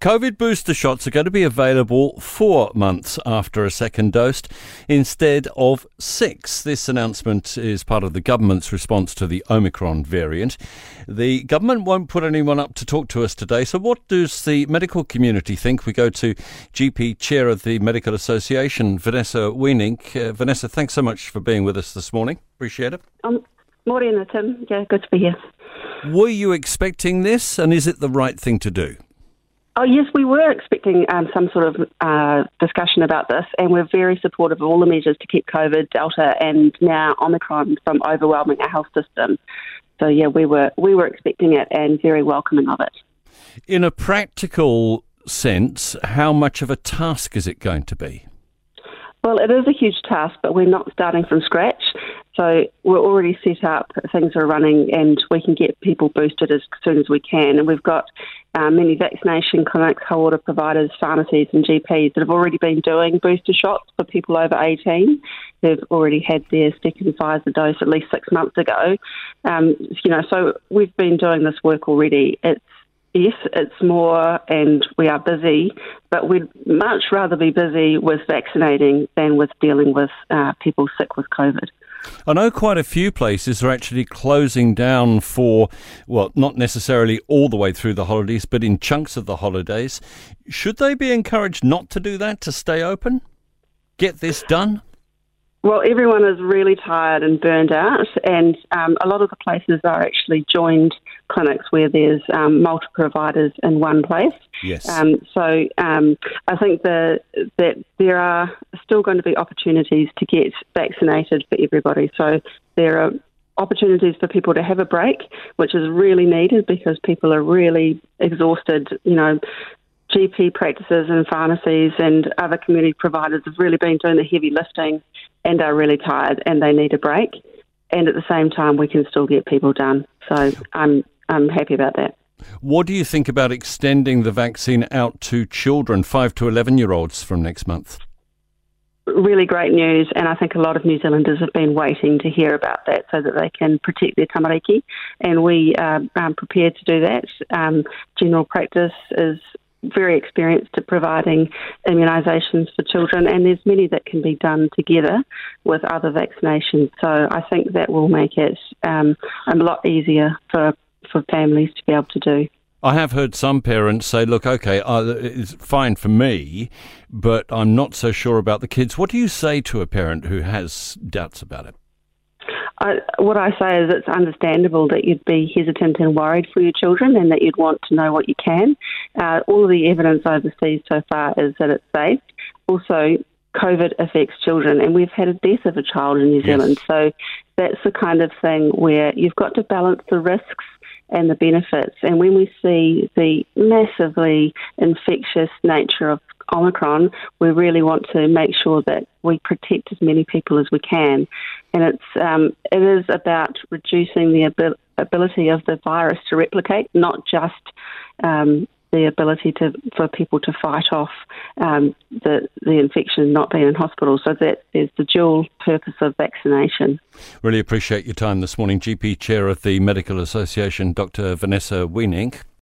COVID booster shots are going to be available four months after a second dose instead of six. This announcement is part of the government's response to the Omicron variant. The government won't put anyone up to talk to us today, so what does the medical community think? We go to GP Chair of the Medical Association, Vanessa Weenink. Uh, Vanessa, thanks so much for being with us this morning. Appreciate it. Um, morning, Tim. Yeah, good to be here. Were you expecting this, and is it the right thing to do? Oh, yes, we were expecting um, some sort of uh, discussion about this, and we're very supportive of all the measures to keep COVID, Delta, and now Omicron from overwhelming our health system. So, yeah, we were we were expecting it and very welcoming of it. In a practical sense, how much of a task is it going to be? Well, it is a huge task, but we're not starting from scratch. So we're already set up, things are running, and we can get people boosted as soon as we can. And we've got uh, many vaccination clinics, co-order providers, pharmacies, and GPs that have already been doing booster shots for people over 18 who've already had their second Pfizer dose at least six months ago. Um, you know, so we've been doing this work already. It's yes, it's more and we are busy, but we'd much rather be busy with vaccinating than with dealing with uh, people sick with COVID. I know quite a few places are actually closing down for, well, not necessarily all the way through the holidays, but in chunks of the holidays. Should they be encouraged not to do that, to stay open? Get this done? Well, everyone is really tired and burned out, and um, a lot of the places are actually joined clinics where there's um, multiple providers in one place. Yes. Um, so um, I think the, that there are still going to be opportunities to get vaccinated for everybody. So there are opportunities for people to have a break, which is really needed because people are really exhausted. You know, GP practices and pharmacies and other community providers have really been doing the heavy lifting and are really tired and they need a break. And at the same time, we can still get people done. So I'm I'm happy about that. What do you think about extending the vaccine out to children, five to eleven year olds, from next month? Really great news, and I think a lot of New Zealanders have been waiting to hear about that so that they can protect their tamariki, and we are um, prepared to do that. Um, general practice is very experienced at providing immunisations for children, and there's many that can be done together with other vaccinations. So I think that will make it um, a lot easier for, for families to be able to do. I have heard some parents say, look, okay, uh, it's fine for me, but I'm not so sure about the kids. What do you say to a parent who has doubts about it? I, what I say is it's understandable that you'd be hesitant and worried for your children and that you'd want to know what you can. Uh, all of the evidence overseas so far is that it's safe. Also, COVID affects children, and we've had a death of a child in New Zealand. Yes. So that's the kind of thing where you've got to balance the risks and the benefits. And when we see the massively infectious nature of Omicron, we really want to make sure that we protect as many people as we can. And it's um, it is about reducing the abil- ability of the virus to replicate, not just um, the ability to for people to fight off um, the the infection, not being in hospital. So that is the dual purpose of vaccination. Really appreciate your time this morning, GP Chair of the Medical Association, Dr. Vanessa Weenink.